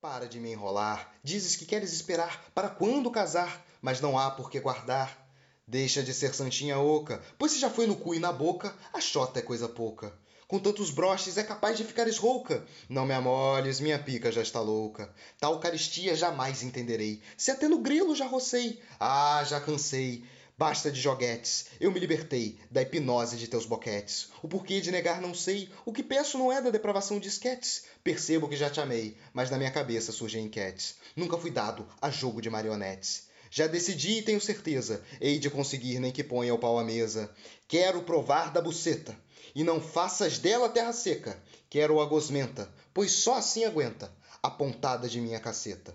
Para de me enrolar. Dizes que queres esperar para quando casar, mas não há por que guardar. Deixa de ser santinha oca, pois se já foi no cu e na boca, a chota é coisa pouca. Com tantos broches é capaz de ficares rouca. Não me amoles, minha pica já está louca. Tal caristia jamais entenderei, se até no grilo já rocei. Ah, já cansei. Basta de joguetes, eu me libertei da hipnose de teus boquetes. O porquê de negar não sei, o que peço não é da depravação de esquetes. Percebo que já te amei, mas na minha cabeça surgem enquetes. Nunca fui dado a jogo de marionetes. Já decidi e tenho certeza, hei de conseguir nem que ponha o pau à mesa. Quero provar da buceta, e não faças dela terra seca. Quero a gosmenta, pois só assim aguenta a pontada de minha caceta.